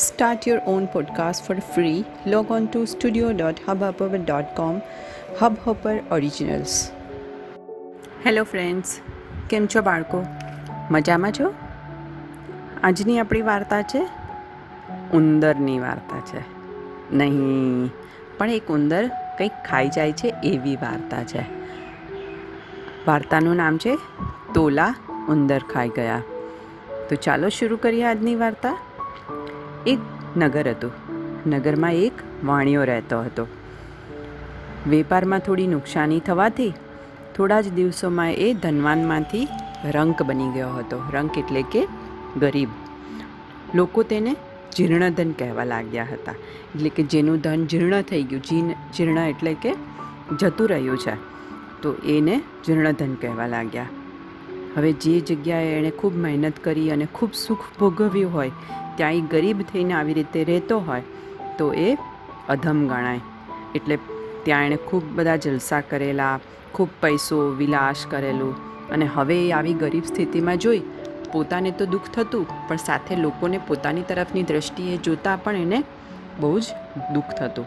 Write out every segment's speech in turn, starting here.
Start your own podcast for free. Log on to studio.hubhopper.com. Hubhopper Originals. Hello friends કેમ છો બાળકો મજામાં છો આજની આપણી વાર્તા છે, ઉંદરની વાર્તા છે નહીં, પણ એક ઉંદર કંઈક ખાઈ જાય છે એવી વાર્તા છે વાર્તાનું નામ છે, તોલા ઉંદર ખાઈ ગયા તો ચાલો શરૂ કરીએ આજની વાર્તા એક નગર હતું. નગરમાં એક વાણિયો રહેતો હતો. વેપારમાં થોડી નુકસાની થવાથી થોડા જ દિવસોમાં એ ધનવાનમાંથી રંક બની ગયો હતો. રંક એટલે કે ગરીબ. લોકો તેને જીર્ણધન કહેવા લાગ્યા હતા. એટલે કે જેનું ધન જીર્ણ થઈ ગયું. જીન, જીર્ણ એટલે કે જતું રહ્યું છે. તો એને જીર્ણધન કહેવા લાગ્યા. હવે જે જગ્યાએ એણે ખૂબ મહેનત કરી અને ખૂબ સુખ ભોગવ્યું હોય ત્યાં એ ગરીબ થઈને આવી રીતે રહેતો હોય, તો એ અધમ ગણાય. એટલે ત્યાં એણે ખૂબ બધા જલસા કરેલા, ખૂબ પૈસો વિલાસ કરેલું અને હવે એ આવી ગરીબ સ્થિતિમાં જોઈ, પોતાને તો દુઃખ થતું, પણ સાથે લોકોને પોતાની તરફની દ્રષ્ટિએ જોતાં પણ એને બહુ જ દુઃખ થતું.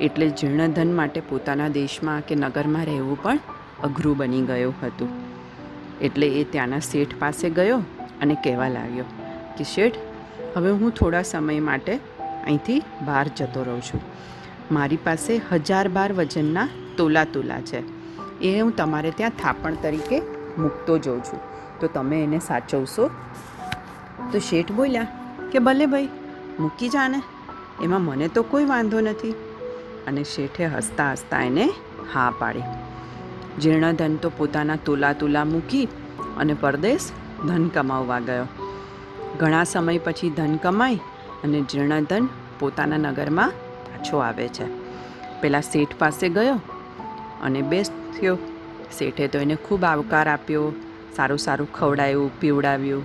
એટલે જીર્ણધન માટે પોતાના દેશમાં કે નગરમાં રહેવું પણ અઘરું બની ગયું હતું. એટલે એ ત્યાંના શેઠ પાસે ગયો અને કહેવા લાગ્યો કે શેઠ, હવે હું થોડા સમય માટે અહીંથી બહાર જતો રહું છું. મારી પાસે હજાર બાર વજનના તોલા તોલા છે. એ હું તમારે ત્યાં થાપણ તરીકે મૂકતો જોઉં છું. તો તમે એને સાચવશો? તો શેઠ બોલ્યા કે ભલે ભાઈ, મૂકી જાને એમાં મને તો કોઈ વાંધો નથી. અને શેઠે હસતા હસતા એને હા પાડી. જીર્ણધન તો પોતાના તોલા તોલા મૂકી અને પરદેશ ધન કમાવવા ગયો. ઘણા સમય પછી ધન કમાઈ અને જીર્ણધન પોતાના નગરમાં પાછો આવે છે. પેલા શેઠ પાસે ગયો અને બેસ્યો શેઠે તો એને ખૂબ આવકાર આપ્યો, સારું સારું ખવડાવ્યું પીવડાવ્યું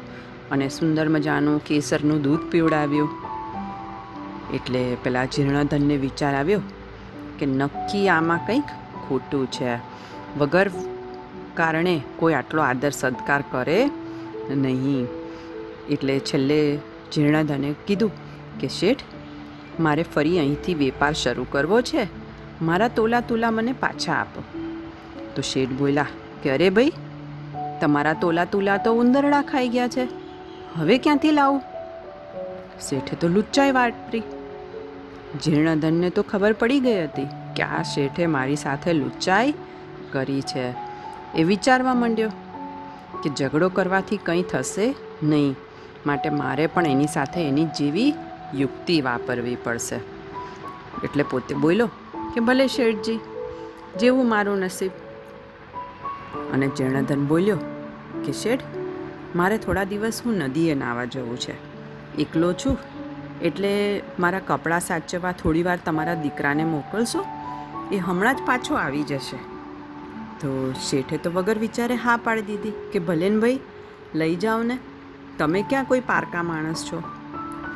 અને સુંદર મજાનું કેસરનું દૂધ પીવડાવ્યું. એટલે પેલા જીર્ણધનને વિચાર આવ્યો કે નક્કી આમાં કંઈક ખોટું છે. વગર કારણે કોઈ આટલો આદર સત્કાર કરે નહીં. એટલે છેલ્લે જીર્ણધને કીધું કે, શેઠ, મારે ફરી અહીંથી વેપાર શરૂ કરવો છે. મારા તોલા તુલા મને પાછા આપો. તો શેઠ બોલ્યા, કે અરે ભાઈ, તમારા તોલા તુલા તો ઉંદરડા ખાઈ ગયા છે. હવે ક્યાંથી લાવું? શેઠે તો લુચ્ચાઈ વાપરી. જીર્ણધનને તો ખબર પડી ગઈ હતી કે આ શેઠે મારી સાથે લુચ્ચાઈ કરી છે. એ વિચારવા માંડ્યો કે ઝઘડો કરવાથી કંઈ થશે નહીં. માટે મારે પણ એની સાથે એની જેવી યુક્તિ વાપરવી પડશે. એટલે પોતે બોલ્યો કે ભલે શેઠજી, જેવું મારું નસીબ. અને જીર્ણધન બોલ્યો કે શેઠ, મારે થોડા દિવસ હું નદીએ નાવા જવું છે. એકલો છું, એટલે મારા કપડાં સાચવવા થોડી વાર તમારા દીકરાને મોકલશો? એ હમણાં જ પાછો આવી જશે. તો શેઠે તો વગર વિચારે હા પાડી દીધી કે ભલે ભાઈ, લઈ જાઓ ને. તમે ક્યાં કોઈ પારકા માણસ છો?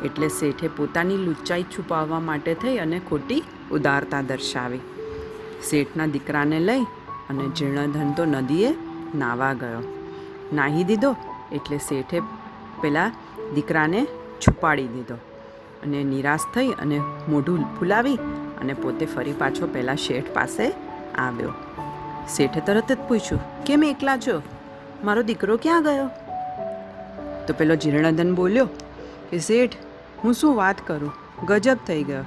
એટલે શેઠે પોતાની લુચ્ચાઈ છુપાવવા માટે થઈ અને ખોટી ઉદારતા દર્શાવી. શેઠના દીકરાને લઈ અને જીર્ણધન તો નદીએ નાવા ગયો. નાહી દીધો એટલે શેઠે પેલા દીકરાને છુપાડી દીધો અને નિરાશ થઈ અને મોઢું ફૂલાવી અને પોતે ફરી પાછો પહેલાં શેઠ પાસે આવ્યો. શેઠે તરત જ પૂછ્યું, કેમ એકલા છો? મારો દીકરો ક્યાં ગયો? તો પેલો જીર્ણધન બોલ્યો કે, શેઠ, હું શું વાત કરું? ગજબ થઈ ગયો.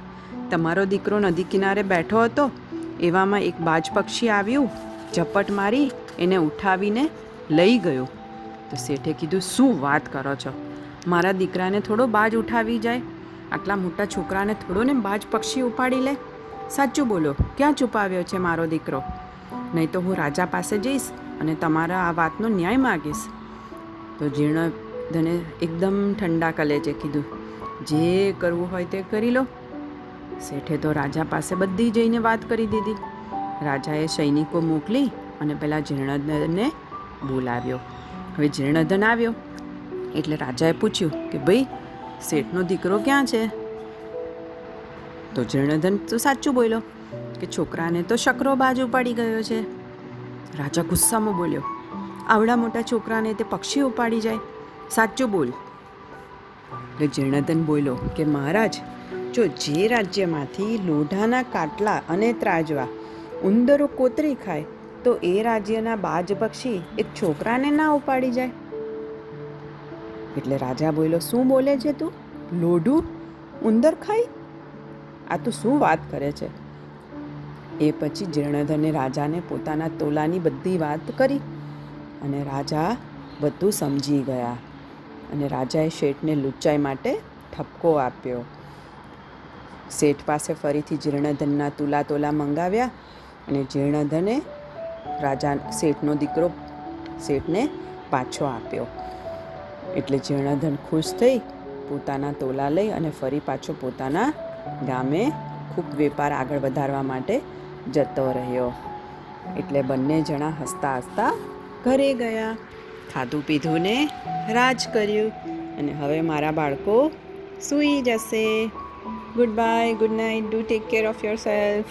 તમારો દીકરો નદી કિનારે બેઠો હતો. એવામાં એક બાજ પક્ષી આવ્યું, ઝપટ મારી, એને ઉઠાવીને લઈ ગયો. તો શેઠે કીધું, શું વાત કરો છો? મારા દીકરાને થોડો બાજ ઉઠાવી જાય. આટલા મોટા છોકરાને થોડો ને બાજ પક્ષી ઉપાડી લે. સાચું બોલો, ક્યાં છુપાવ્યો છે મારો દીકરો? નહીં તો હું રાજા પાસે જઈશ અને તમારા આ વાતનો ન્યાય માગીશ. તો જીર્ણધને એકદમ ઠંડા કલેજે કીધું, જે કરવું હોય તે કરી લો. શેઠે તો રાજા પાસે બધી જઈને વાત કરી દીધી. રાજાએ સૈનિકો મોકલી અને પહેલાં જીર્ણધનને બોલાવ્યો. હવે જીર્ણધન આવ્યો. એટલે રાજાએ પૂછ્યું કે, ભાઈ, શેઠનો દીકરો ક્યાં છે? તો જીર્ણધન તો સાચું બોલ્યો કે છોકરાને તો શકરો બાજુ પડી ગયો છે. રાજા ગુસ્સામાં બોલ્યો, આવડા મોટા છોકરાને તે પક્ષી ઉપાડી જાય. સાચું બોલ. એટલે જીર્ણધન બોલ્યો કે, મહારાજ, જો જે રાજ્યમાંથી લોઢાના કાટલા અને ત્રાજવા ઉંદરો કોતરી ખાય, તો એ રાજ્યના બાજ પક્ષી એક છોકરાને ના ઉપાડી જાય. એટલે રાજા બોલ્યો, શું બોલે છે તું? લોઢું? ઉંદર ખાઈ આ તું શું વાત કરે છે? એ પછી જીર્ણધને રાજાને પોતાના તોલાની બધી વાત કરી અને રાજા બધું સમજી ગયા અને રાજાએ શેઠને લુચ્ચાઈ માટે ઠપકો આપ્યો. શેઠ પાસે ફરીથી જીર્ણધનના તુલા તોલા મંગાવ્યા અને જીર્ણધને રાજા શેઠનો દીકરો શેઠને પાછો આપ્યો. એટલે જીર્ણધન ખુશ થઈ પોતાના તોલા લઈ અને ફરી પાછો પોતાના ગામે ખૂબ વેપાર આગળ વધારવા માટે જતો રહ્યો. એટલે બંને જણા હસતા હસતા ઘરે ગયા. ખાધું પીધું ને રાજ કર્યું. અને હવે મારા બાળકો સૂઈ જશે. Good bye good night do take care of yourself